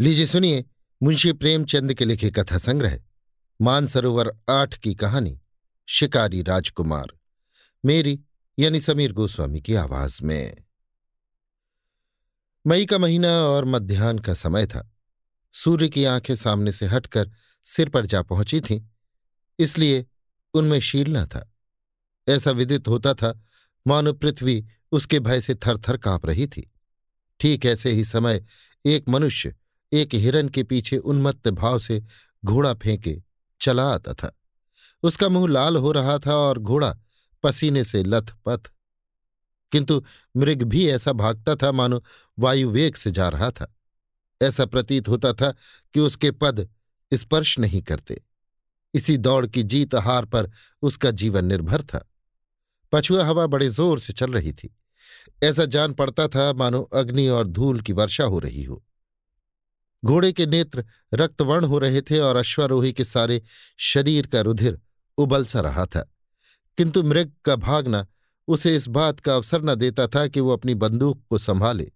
लीजिए सुनिए मुंशी प्रेमचंद के लिखे कथा संग्रह, मानसरोवर आठ की कहानी, शिकारी राजकुमार, मेरी यानी समीर गोस्वामी की आवाज़ में। मई का महीना और मध्यान्ह का समय था। सूर्य की आँखें सामने से हटकर सिर पर जा पहुँची थीं, इसलिए उनमें शील न था। ऐसा विदित होता था, मानो पृथ्वी उसके भय से थर थर काँप रही थी। ठीक ऐसे ही समय एक मनुष्य एक हिरन के पीछे उन्मत्त भाव से घोड़ा फेंके चला आता था। उसका मुँह लाल हो रहा था और घोड़ा पसीने से लथपथ। किंतु मृग भी ऐसा भागता था मानो वायु वेग से जा रहा था। ऐसा प्रतीत होता था कि उसके पद स्पर्श नहीं करते। इसी दौड़ की जीत हार पर उसका जीवन निर्भर था। पछुआ हवा बड़े ज़ोर से चल रही थी। ऐसा जान पड़ता था मानो अग्नि और धूल की वर्षा हो रही हो। घोड़े के नेत्र रक्तवर्ण हो रहे थे और अश्वारोही के सारे शरीर का रुधिर उबल सा रहा था। किंतु मृग का भागना उसे इस बात का अवसर न देता था कि वो अपनी बंदूक को संभाले।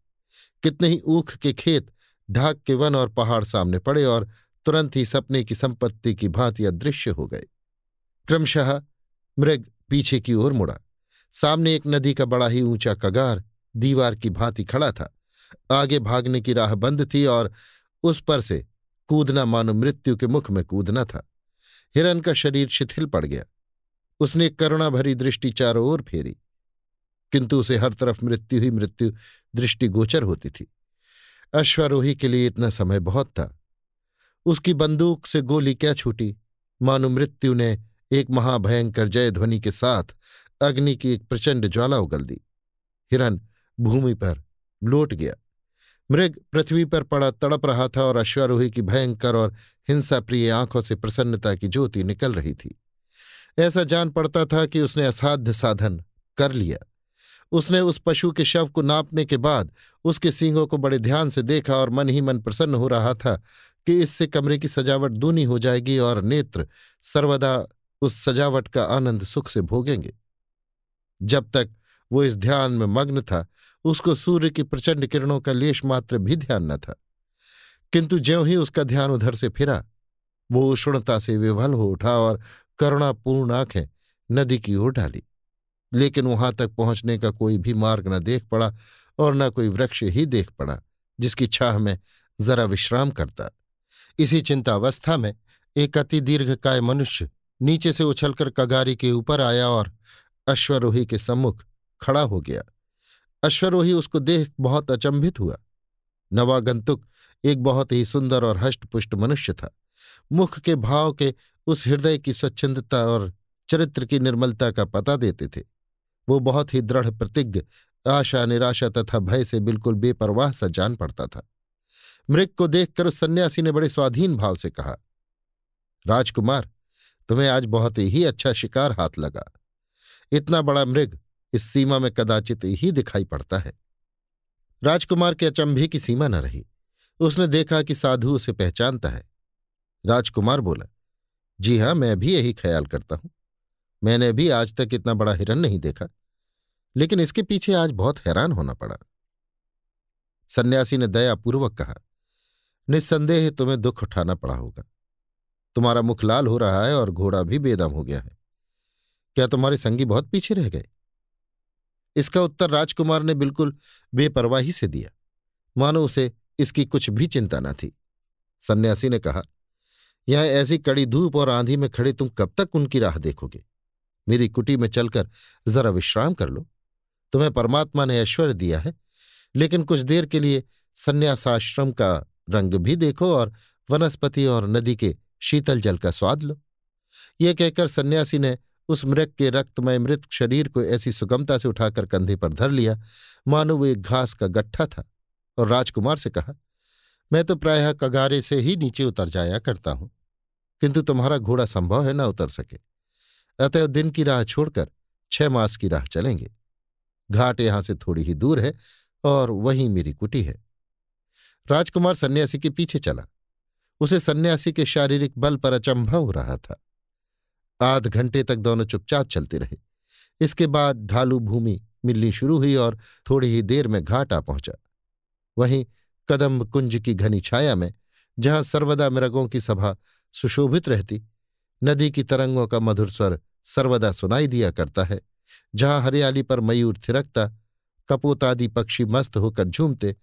कितने ही ऊख के खेत, ढाक के वन और पहाड़ सामने पड़े और तुरंत ही सपने की संपत्ति की भांति अदृश्य हो गए। क्रमशः मृग पीछे की ओर मुड़ा। सामने एक नदी का बड़ा ही ऊँचा कगार, दीवार की भांति खड़ा था। आगे भागने की राह बंद थी और उस पर से कूदना मानो मृत्यु के मुख में कूदना था। हिरन का शरीर शिथिल पड़ गया। उसने करुणा भरी दृष्टि चारों ओर फेरी, किंतु उसे हर तरफ़ मृत्यु ही मृत्यु दृष्टि गोचर होती थी। अश्वारोही के लिए इतना समय बहुत था। उसकी बंदूक से गोली क्या छूटी? मानो मृत्यु ने एक महाभयंकर जय ध्वनि के साथ अग्नि की एक प्रचंड ज्वाला उगल दी। हिरन भूमि पर लौट गया। मृग पृथ्वी पर पड़ा तड़प रहा था और अश्वारोही की भयंकर और हिंसा प्रिय आँखों से प्रसन्नता की ज्योति निकल रही थी। ऐसा जान पड़ता था कि उसने असाध्य साधन कर लिया। उसने उस पशु के शव को नापने के बाद उसके सींगों को बड़े ध्यान से देखा और मन ही मन प्रसन्न हो रहा था कि इससे कमरे की सजावट दूनी हो जाएगी और नेत्र सर्वदा उस सजावट का आनंद सुख से भोगेंगे। जब तक वो इस ध्यान में मग्न था। उसको सूर्य की प्रचंड किरणों का लेश मात्र भी ध्यान न था। किंतु ज्यों ही उसका ध्यान उधर से फिरा, वो उष्णता से विभल हो उठा और करुणापूर्ण आँखें नदी की ओर डाली। लेकिन वहाँ तक पहुँचने का कोई भी मार्ग न देख पड़ा और न कोई वृक्ष ही देख पड़ा, जिसकी छाह में जरा विश्राम करता। इसी चिंतावस्था में एक अति दीर्घकाय मनुष्य नीचे से उछलकर कगारी के ऊपर आया और अश्वरोही के सम्मुख खड़ा हो गया। अश्वरोही उसको देख बहुत अचंभित हुआ। नवागंतुक एक बहुत ही सुंदर और हष्टपुष्ट मनुष्य था। मुख के भाव के उस हृदय की स्वच्छंदता और चरित्र की निर्मलता का पता देते थे। वो बहुत ही दृढ़, प्रतिज्ञ आशा निराशा तथा भय से बिल्कुल बेपरवाह सा जान पड़ता था। मृग को देखकर उस सन्यासी ने बड़े स्वाधीन भाव से कहा, राजकुमार, तुम्हें आज बहुत ही अच्छा शिकार हाथ लगा। इतना बड़ा मृग इस सीमा में कदाचित ही दिखाई पड़ता है। राजकुमार के अचंभे की सीमा न रही। उसने देखा कि साधु उसे पहचानता है। राजकुमार बोला, जी हाँ, मैं भी यही ख्याल करता हूँ। मैंने भी आज तक इतना बड़ा हिरन नहीं देखा, लेकिन इसके पीछे आज बहुत हैरान होना पड़ा। सन्यासी ने दयापूर्वक कहा, निस्संदेह तुम्हें दुख उठाना पड़ा होगा। तुम्हारा मुख लाल हो रहा है और घोड़ा भी बेदम हो गया है। क्या तुम्हारे संगी बहुत पीछे रह गए? इसका उत्तर राजकुमार ने बिल्कुल बेपरवाही से दिया। मानो उसे इसकी कुछ भी चिंता न थी। सन्यासी ने कहा, यहाँ ऐसी कड़ी धूप और आंधी में खड़े तुम कब तक उनकी राह देखोगे? मेरी कुटी में चलकर जरा विश्राम कर लो। तुम्हें परमात्मा ने ऐश्वर्य दिया है, लेकिन कुछ देर के लिए संन्यासाश्रम का रंग भी देखो और वनस्पति और नदी के शीतल जल का स्वाद लो। ये कहकर सन्यासी ने उस मृग के रक्तमय मृत शरीर को ऐसी सुगमता से उठाकर कंधे पर धर लिया। मानो वो एक घास का गट्ठा था और राजकुमार से कहा, मैं तो प्रायः कगारे से ही नीचे उतर जाया करता हूँ, किंतु तुम्हारा घोड़ा संभव है न उतर सके। अतएव दिन की राह छोड़कर छह मास की राह चलेंगे। घाट यहाँ से थोड़ी ही दूर है और वहीं मेरी कुटी है। राजकुमार सन्यासी के पीछे चला। उसे सन्यासी के शारीरिक बल पर अचंभा हो रहा था। आध घंटे तक दोनों चुपचाप चलते रहे। इसके बाद ढालू भूमि मिलनी शुरू हुई और थोड़ी ही देर में घाट आ पहुँचा। वहीं कदम कुंज की घनी छाया में, जहाँ सर्वदा मृगों की सभा सुशोभित रहती, नदी की तरंगों का मधुर स्वर सर्वदा सुनाई दिया करता है, जहाँ हरियाली पर मयूर थिरकता, कपोतादि पक्षी मस्त होकर झूमते,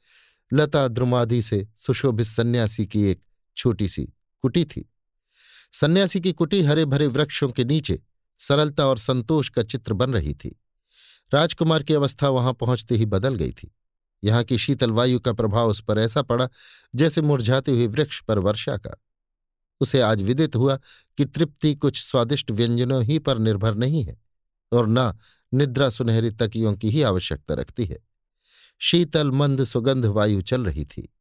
लता द्रुमादि से सुशोभित सन्यासी की एक छोटी सी कुटी थी। सन्यासी की कुटी हरे भरे वृक्षों के नीचे सरलता और संतोष का चित्र बन रही थी। राजकुमार की अवस्था वहाँ पहुँचते ही बदल गई थी। यहाँ की शीतल वायु का प्रभाव उस पर ऐसा पड़ा जैसे मुरझाते हुए वृक्ष पर वर्षा का। उसे आज विदित हुआ कि तृप्ति कुछ स्वादिष्ट व्यंजनों ही पर निर्भर नहीं है और न निद्रा सुनहरी तकियों की ही आवश्यकता रखती है। शीतल, मंद, सुगंध वायु चल रही थी।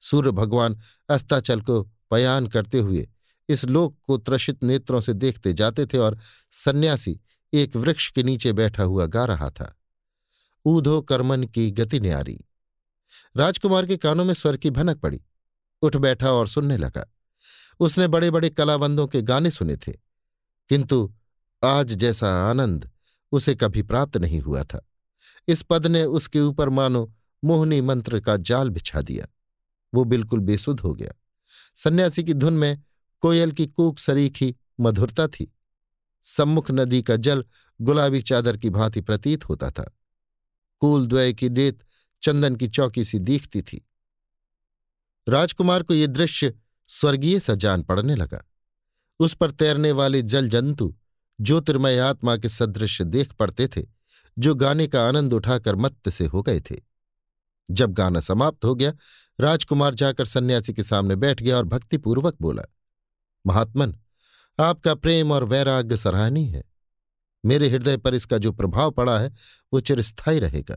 सूर्य भगवान अस्ताचल को बयान करते हुए इस लोक को त्रषित नेत्रों से देखते जाते थे और सन्यासी एक वृक्ष के नीचे बैठा हुआ गा रहा था। ऊधो कर्मन की गति न्यारी राजकुमार के कानों में स्वर की भनक पड़ी। उठ बैठा और सुनने लगा। उसने बड़े बड़े कलावंदों के गाने सुने थे। किंतु आज जैसा आनंद उसे कभी प्राप्त नहीं हुआ था। इस पद ने उसके ऊपर मानो मोहनी मंत्र का जाल बिछा दिया। वो बिल्कुल बेसुध हो गया। सन्यासी की धुन में कोयल की कूक सरीखी मधुरता थी। सम्मुख नदी का जल गुलाबी चादर की भांति प्रतीत होता था। कूल द्वय की रेत चंदन की चौकी सी दिखती थी। राजकुमार को ये दृश्य स्वर्गीय सा जान पड़ने लगा। उस पर तैरने वाले जल जंतु ज्योतिर्मय आत्मा के सदृश देख पड़ते थे, जो गाने का आनंद उठाकर मत्त से हो गए थे। जब गाना समाप्त हो गया, राजकुमार जाकर सन्यासी के सामने बैठ गया और भक्तिपूर्वक बोला महात्मन, आपका प्रेम और वैराग्य सराहनीय है। मेरे हृदय पर इसका जो प्रभाव पड़ा है, वो चिरस्थायी रहेगा।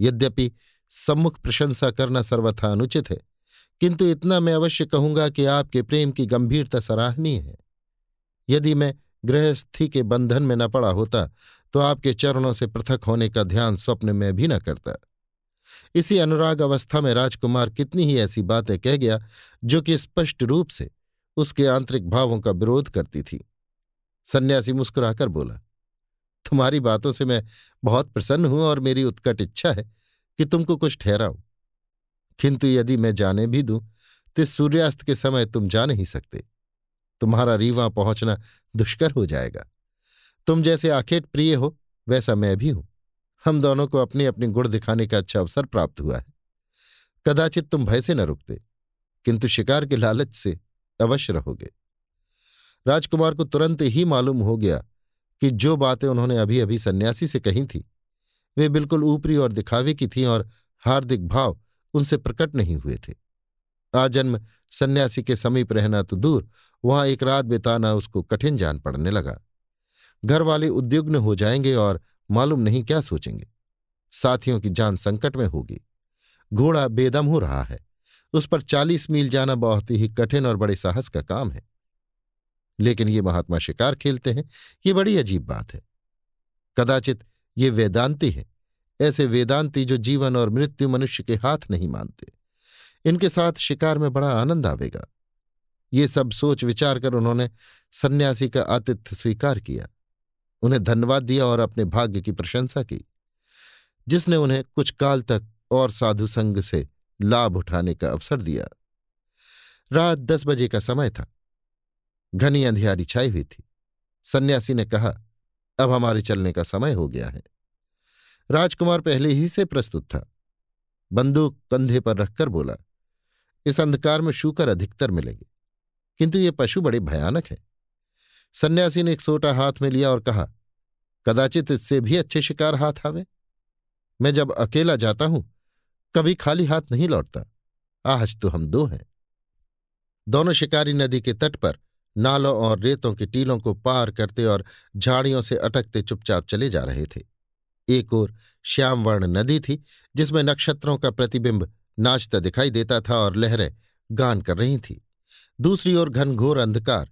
यद्यपि सम्मुख प्रशंसा करना सर्वथा अनुचित है, किंतु इतना मैं अवश्य कहूँगा कि आपके प्रेम की गंभीरता सराहनीय है। यदि मैं गृहस्थी के बंधन में न पड़ा होता तो आपके चरणों से पृथक होने का ध्यान स्वप्न में भी न करता। इसी अनुराग अवस्था में राजकुमार कितनी ही ऐसी बातें कह गया, जो कि स्पष्ट रूप से उसके आंतरिक भावों का विरोध करती थी। सन्यासी मुस्कुराकर बोला, तुम्हारी बातों से मैं बहुत प्रसन्न हूँ और मेरी उत्कट इच्छा है कि तुमको कुछ ठहराऊं। किंतु यदि मैं जाने भी दूँ तो सूर्यास्त के समय तुम जा नहीं सकते। तुम्हारा रीवा पहुँचना दुष्कर हो जाएगा। तुम जैसे आखेट प्रिय हो, वैसा मैं भी हूँ। हम दोनों को अपने अपने गुण दिखाने का अच्छा अवसर प्राप्त हुआ है। कदाचित तुम भय से न रुकते, किंतु शिकार के लालच से अवश्य रहोगे। राजकुमार को तुरंत ही मालूम हो गया कि जो बातें उन्होंने अभी अभी सन्यासी से कही थी, वे बिल्कुल ऊपरी और दिखावे की थीं और हार्दिक भाव उनसे प्रकट नहीं हुए थे। आजन्म सन्यासी के समीप रहना तो दूर, वहाँ एक रात बिताना उसको कठिन जान पड़ने लगा। घर वाले उद्युग्न हो जाएँगे और मालूम नहीं क्या सोचेंगे। साथियों की जान संकट में होगी। घोड़ा बेदम हो रहा है। उस पर चालीस मील जाना बहुत ही कठिन और बड़े साहस का काम है। लेकिन ये महात्मा शिकार खेलते हैं, ये बड़ी अजीब बात है। कदाचित ये वेदांती है, ऐसे वेदांती जो जीवन और मृत्यु मनुष्य के हाथ नहीं मानते। इनके साथ शिकार में बड़ा आनंद आवेगा। ये सब सोच विचार कर उन्होंने सन्यासी का आतिथ्य स्वीकार किया। उन्हें धन्यवाद दिया और अपने भाग्य की प्रशंसा की, जिसने उन्हें कुछ काल तक और साधु संग से लाभ उठाने का अवसर दिया। रात दस बजे का समय था। घनी अंधियारी छाई हुई थी। सन्यासी ने कहा, अब हमारे चलने का समय हो गया है। राजकुमार पहले ही से प्रस्तुत था। बंदूक कंधे पर रखकर बोला, इस अंधकार में शूकर अधिकतर मिलेंगे, किंतु ये पशु बड़े भयानक है। सन्यासी ने एक सोटा हाथ में लिया और कहा, कदाचित इससे भी अच्छे शिकार हाथ आवे। मैं जब अकेला जाता हूँ कभी खाली हाथ नहीं लौटता। आज तो हम दो हैं। दोनों शिकारी नदी के तट पर नालों और रेतों के टीलों को पार करते और झाड़ियों से अटकते चुपचाप चले जा रहे थे। एक ओर श्यामवर्ण नदी थी, जिसमें नक्षत्रों का प्रतिबिंब नाचता दिखाई देता था और लहरें गान कर रही थी। दूसरी ओर घनघोर अंधकार,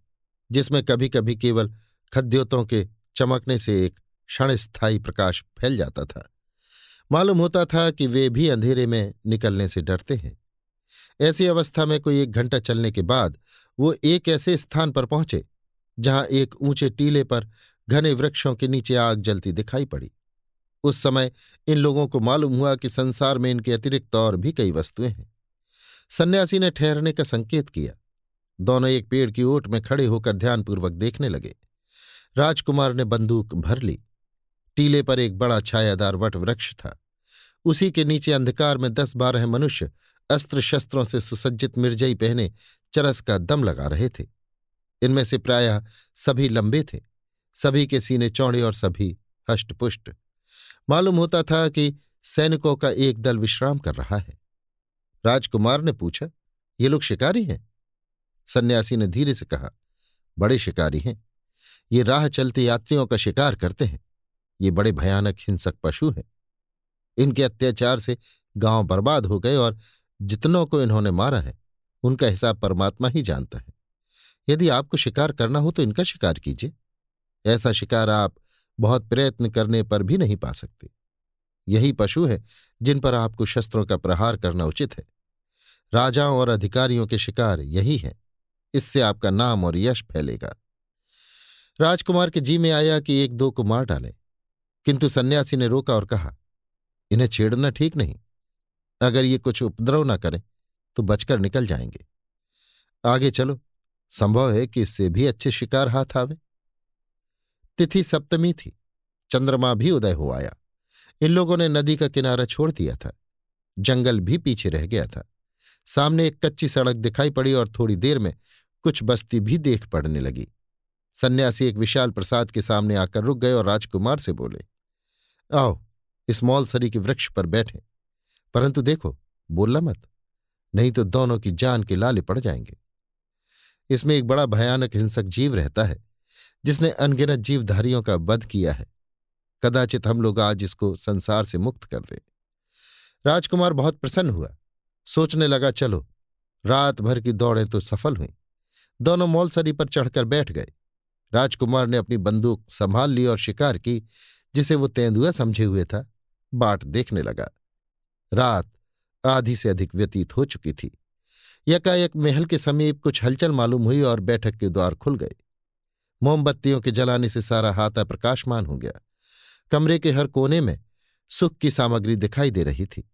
जिसमें कभी कभी केवल खद्योतों के चमकने से एक क्षणस्थायी प्रकाश फैल जाता था। मालूम होता था कि वे भी अंधेरे में निकलने से डरते हैं। ऐसी अवस्था में कोई एक घंटा चलने के बाद वो एक ऐसे स्थान पर पहुँचे, जहाँ एक ऊँचे टीले पर घने वृक्षों के नीचे आग जलती दिखाई पड़ी। उस समय इन लोगों को मालूम हुआ कि संसार में इनके अतिरिक्त और भी कई वस्तुएँ हैं। सन्यासी ने ठहरने का संकेत किया। दोनों एक पेड़ की ओट में खड़े होकर ध्यानपूर्वक देखने लगे। राजकुमार ने बंदूक भर ली। टीले पर एक बड़ा छायादार वट वृक्ष था। उसी के नीचे अंधकार में दस बारह मनुष्य अस्त्र शस्त्रों से सुसज्जित मिर्जई पहने चरस का दम लगा रहे थे। इनमें से प्रायः सभी लंबे थे, सभी के सीने चौड़े और सभी हष्टपुष्ट। मालूम होता था कि सैनिकों का एक दल विश्राम कर रहा है। राजकुमार ने पूछा, ये लोग शिकारी हैं? सन्यासी ने धीरे से कहा, बड़े शिकारी हैं। ये राह चलते यात्रियों का शिकार करते हैं। ये बड़े भयानक हिंसक पशु हैं। इनके अत्याचार से गाँव बर्बाद हो गए और जितनों को इन्होंने मारा है, उनका हिसाब परमात्मा ही जानता है। यदि आपको शिकार करना हो तो इनका शिकार कीजिए। ऐसा शिकार आप बहुत प्रयत्न करने पर भी नहीं पा सकते। यही पशु है जिन पर आपको शस्त्रों का प्रहार करना उचित है। राजाओं और अधिकारियों के शिकार यही है। इससे आपका नाम और यश फैलेगा। राजकुमार के जी में आया कि एक दो को मार डालें। किंतु सन्यासी ने रोका और कहा इन्हें छेड़ना ठीक नहीं। अगर ये कुछ उपद्रव न करें तो बचकर निकल जाएँगे। आगे चलो, संभव है कि इससे भी अच्छे शिकार हाथ आवे। तिथि सप्तमी थी, चंद्रमा भी उदय हो आया। इन लोगों ने नदी का किनारा छोड़ दिया था। जंगल भी पीछे रह गया था। सामने एक कच्ची सड़क दिखाई पड़ी और थोड़ी देर में कुछ बस्ती भी देख पड़ने लगी। सन्यासी एक विशाल प्रसाद के सामने आकर रुक गए और राजकुमार से बोले, आओ इस मौलसरी के वृक्ष पर बैठे। परंतु देखो, बोलना मत, नहीं तो दोनों की जान के लाले पड़ जाएँगे। इसमें एक बड़ा भयानक हिंसक जीव रहता है, जिसने अनगिनत जीवधारियों का वध किया है। कदाचित हम लोग आज इसको संसार से मुक्त कर दें। राजकुमार बहुत प्रसन्न हुआ, सोचने लगा, चलो, रात भर की दौड़ें तो सफल हुई। दोनों मौलसरी पर चढ़कर बैठ गए। राजकुमार ने अपनी बंदूक संभाल ली और शिकार की, जिसे वो तेंदुआ समझे हुए था। बाट देखने लगा। रात आधी से अधिक व्यतीत हो चुकी थी। यकायक महल के समीप कुछ हलचल मालूम हुई और बैठक के द्वार खुल गए। मोमबत्तियों के जलाने से सारा हाथा प्रकाशमान हो गया। कमरे के हर कोने में सुख की सामग्री दिखाई दे रही थी।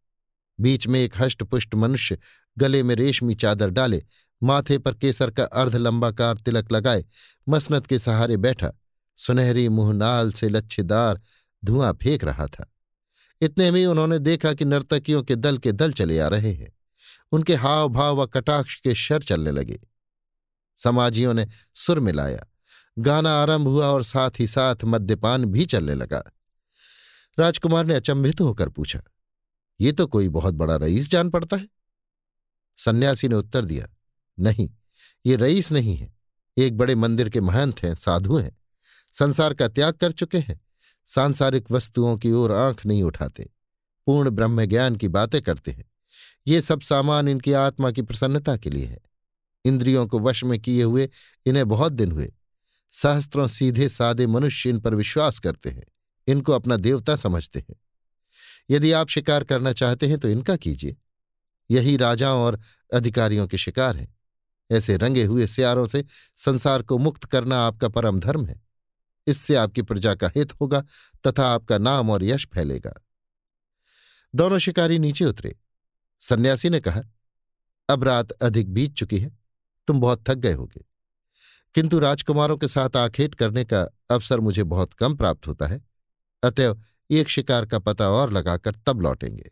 बीच में एक हष्टपुष्ट मनुष्य गले में रेशमी चादर डाले, माथे पर केसर का अर्ध लंबाकार तिलक लगाए मसनत के सहारे बैठा, सुनहरी मुंहनाल से लच्छेदार धुआँ फेंक रहा था। इतने में उन्होंने देखा कि नर्तकियों के दल के दल चले आ रहे हैं। उनके हाव भाव व कटाक्ष के शर चलने लगे। समाजियों ने सुर मिलाया। गाना आरंभ हुआ और साथ ही साथ मद्यपान भी चलने लगा। राजकुमार ने अचंभित होकर पूछा, ये तो कोई बहुत बड़ा रईस जान पड़ता है? सन्यासी ने उत्तर दिया, नहीं, ये रईस नहीं है। एक बड़े मंदिर के महंत हैं, साधु हैं। संसार का त्याग कर चुके हैं। सांसारिक वस्तुओं की ओर आँख नहीं उठाते, पूर्ण ब्रह्म ज्ञान की बातें करते हैं। ये सब सामान इनकी आत्मा की प्रसन्नता के लिए है। इंद्रियों को वश में किए हुए इन्हें बहुत दिन हुए। सहस्त्रों सीधे सादे मनुष्य इन पर विश्वास करते हैं, इनको अपना देवता समझते हैं। यदि आप शिकार करना चाहते हैं तो इनका कीजिए। यही राजाओं और अधिकारियों के शिकार हैं। ऐसे रंगे हुए सियारों से संसार को मुक्त करना आपका परम धर्म है। इससे आपकी प्रजा का हित होगा तथा आपका नाम और यश फैलेगा। दोनों शिकारी नीचे उतरे। सन्यासी ने कहा, अब रात अधिक बीत चुकी है, तुम बहुत थक गए होगे। किंतु राजकुमारों के साथ आखेट करने का अवसर मुझे बहुत कम प्राप्त होता है, अतएव एक शिकार का पता और लगाकर तब लौटेंगे।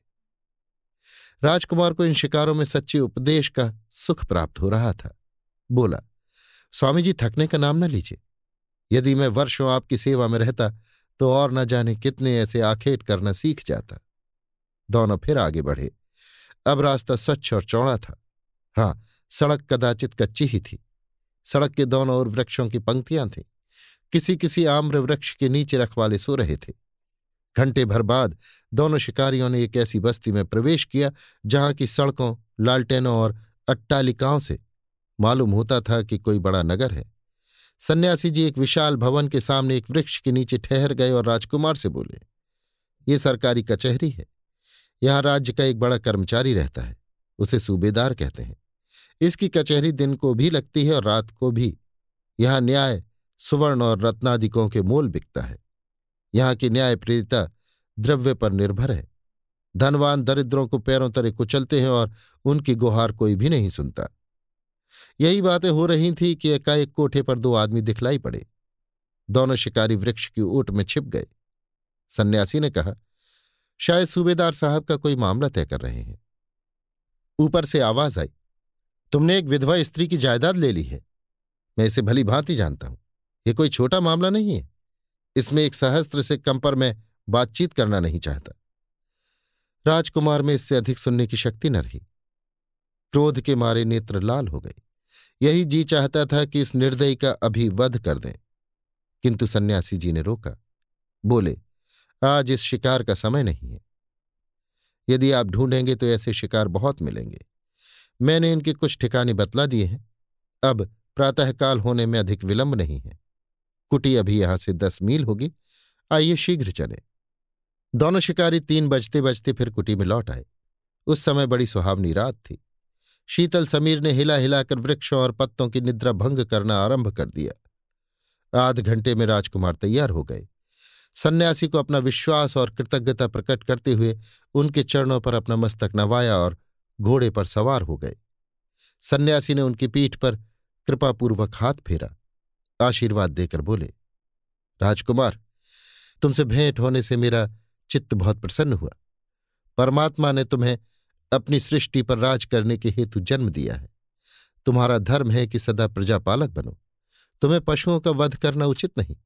राजकुमार को इन शिकारों में सच्चे उपदेश का सुख प्राप्त हो रहा था। बोला, स्वामी जी, थकने का नाम न लीजिए। यदि मैं वर्षों आपकी सेवा में रहता तो और न जाने कितने ऐसे आखेट करना सीख जाता। दोनों फिर आगे बढ़े। अब रास्ता स्वच्छ और चौड़ा था। हाँ सड़क कदाचित कच्ची ही थी। सड़क के दोनों ओर वृक्षों की पंक्तियाँ थीं। किसी किसी आम्र वृक्ष के नीचे रखवाले सो रहे थे। घंटे भर बाद दोनों शिकारियों ने एक ऐसी बस्ती में प्रवेश किया, जहाँ की सड़कों, लालटेनों और अट्टालिकाओं से मालूम होता था कि कोई बड़ा नगर है। सन्यासी जी एक विशाल भवन के सामने एक वृक्ष के नीचे ठहर गए और राजकुमार से बोले, ये सरकारी कचहरी है। यहाँ राज्य का एक बड़ा कर्मचारी रहता है, उसे सूबेदार कहते हैं। इसकी कचहरी दिन को भी लगती है और रात को भी। यहाँ न्याय, सुवर्ण और रत्नादिकों के मोल बिकता है। यहाँ की न्याय प्रेरिता द्रव्य पर निर्भर है। धनवान दरिद्रों को पैरों तरे कुचलते हैं और उनकी गुहार कोई भी नहीं सुनता। यही बातें हो रही थी कि एकाएक कोठे पर दो आदमी दिखलाई पड़े। दोनों शिकारी वृक्ष की ओट में छिप गए। सन्यासी ने कहा, शायद सूबेदार साहब का कोई मामला तय कर रहे हैं। ऊपर से आवाज़ आई, तुमने एक विधवा स्त्री की जायदाद ले ली है। मैं इसे भली भांति जानता हूँ। यह कोई छोटा मामला नहीं है। इसमें एक सहस्त्र से कम पर मैं बातचीत करना नहीं चाहता। राजकुमार में इससे अधिक सुनने की शक्ति न रही। क्रोध के मारे नेत्र लाल हो गए। यही जी चाहता था कि इस निर्दयी का अभी वध कर दें। किंतु सन्यासी जी ने रोका। बोले, आज इस शिकार का समय नहीं है। यदि आप ढूंढेंगे तो ऐसे शिकार बहुत मिलेंगे। मैंने इनके कुछ ठिकाने बतला दिए हैं। अब प्रातःकाल होने में अधिक विलंब नहीं है। कुटी अभी यहाँ से दस मील होगी। आइए शीघ्र चले। दोनों शिकारी तीन बजते बजते फिर कुटी में लौट आए। उस समय बड़ी सुहावनी रात थी। शीतल समीर ने हिला हिलाकर वृक्षों और पत्तों की निद्रा भंग करना आरंभ कर दिया। आध घंटे में राजकुमार तैयार हो गए। सन्यासी को अपना विश्वास और कृतज्ञता प्रकट करते हुए उनके चरणों पर अपना मस्तक नवाया और घोड़े पर सवार हो गए। सन्यासी ने उनकी पीठ पर कृपापूर्वक हाथ फेरा। आशीर्वाद देकर बोले, राजकुमार, तुमसे भेंट होने से मेरा चित्त बहुत प्रसन्न हुआ। परमात्मा ने तुम्हें अपनी सृष्टि पर राज करने के हेतु जन्म दिया है। तुम्हारा धर्म है कि सदा प्रजापालक बनो। तुम्हें पशुओं का वध करना उचित नहीं।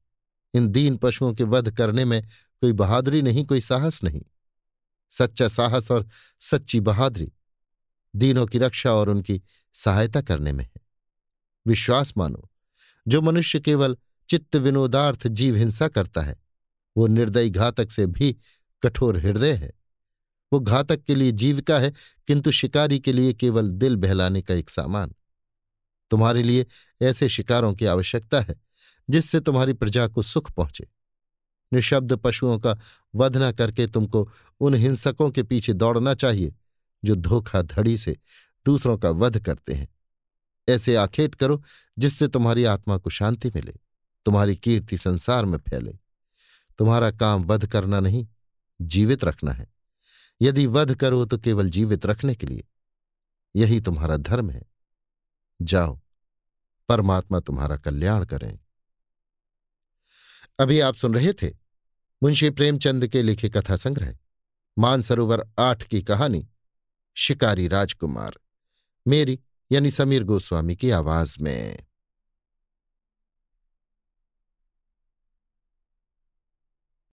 इन दीन पशुओं के वध करने में कोई बहादुरी नहीं, कोई साहस नहीं। सच्चा साहस और सच्ची बहादुरी दीनों की रक्षा और उनकी सहायता करने में है। विश्वास मानो, जो मनुष्य केवल चित्त विनोदार्थ जीव हिंसा करता है, वो निर्दयी घातक से भी कठोर हृदय है। वो घातक के लिए जीविका है, किंतु शिकारी के लिए केवल दिल बहलाने का एक सामान। तुम्हारे लिए ऐसे शिकारों की आवश्यकता है, जिससे तुम्हारी प्रजा को सुख पहुँचे। निशब्द पशुओं का वध न करके तुमको उन हिंसकों के पीछे दौड़ना चाहिए, जो धोखाधड़ी से दूसरों का वध करते हैं। ऐसे आखेट करो, जिससे तुम्हारी आत्मा को शांति मिले, तुम्हारी कीर्ति संसार में फैले। तुम्हारा काम वध करना नहीं, जीवित रखना है। यदि वध करो तो केवल जीवित रखने के लिए। यही तुम्हारा धर्म है। जाओ, परमात्मा तुम्हारा कल्याण करें। अभी आप सुन रहे थे मुंशी प्रेमचंद के लिखे कथा संग्रह, मानसरोवर आठ की कहानी, शिकारी राजकुमार, मेरी यानी समीर गोस्वामी की आवाज़ में।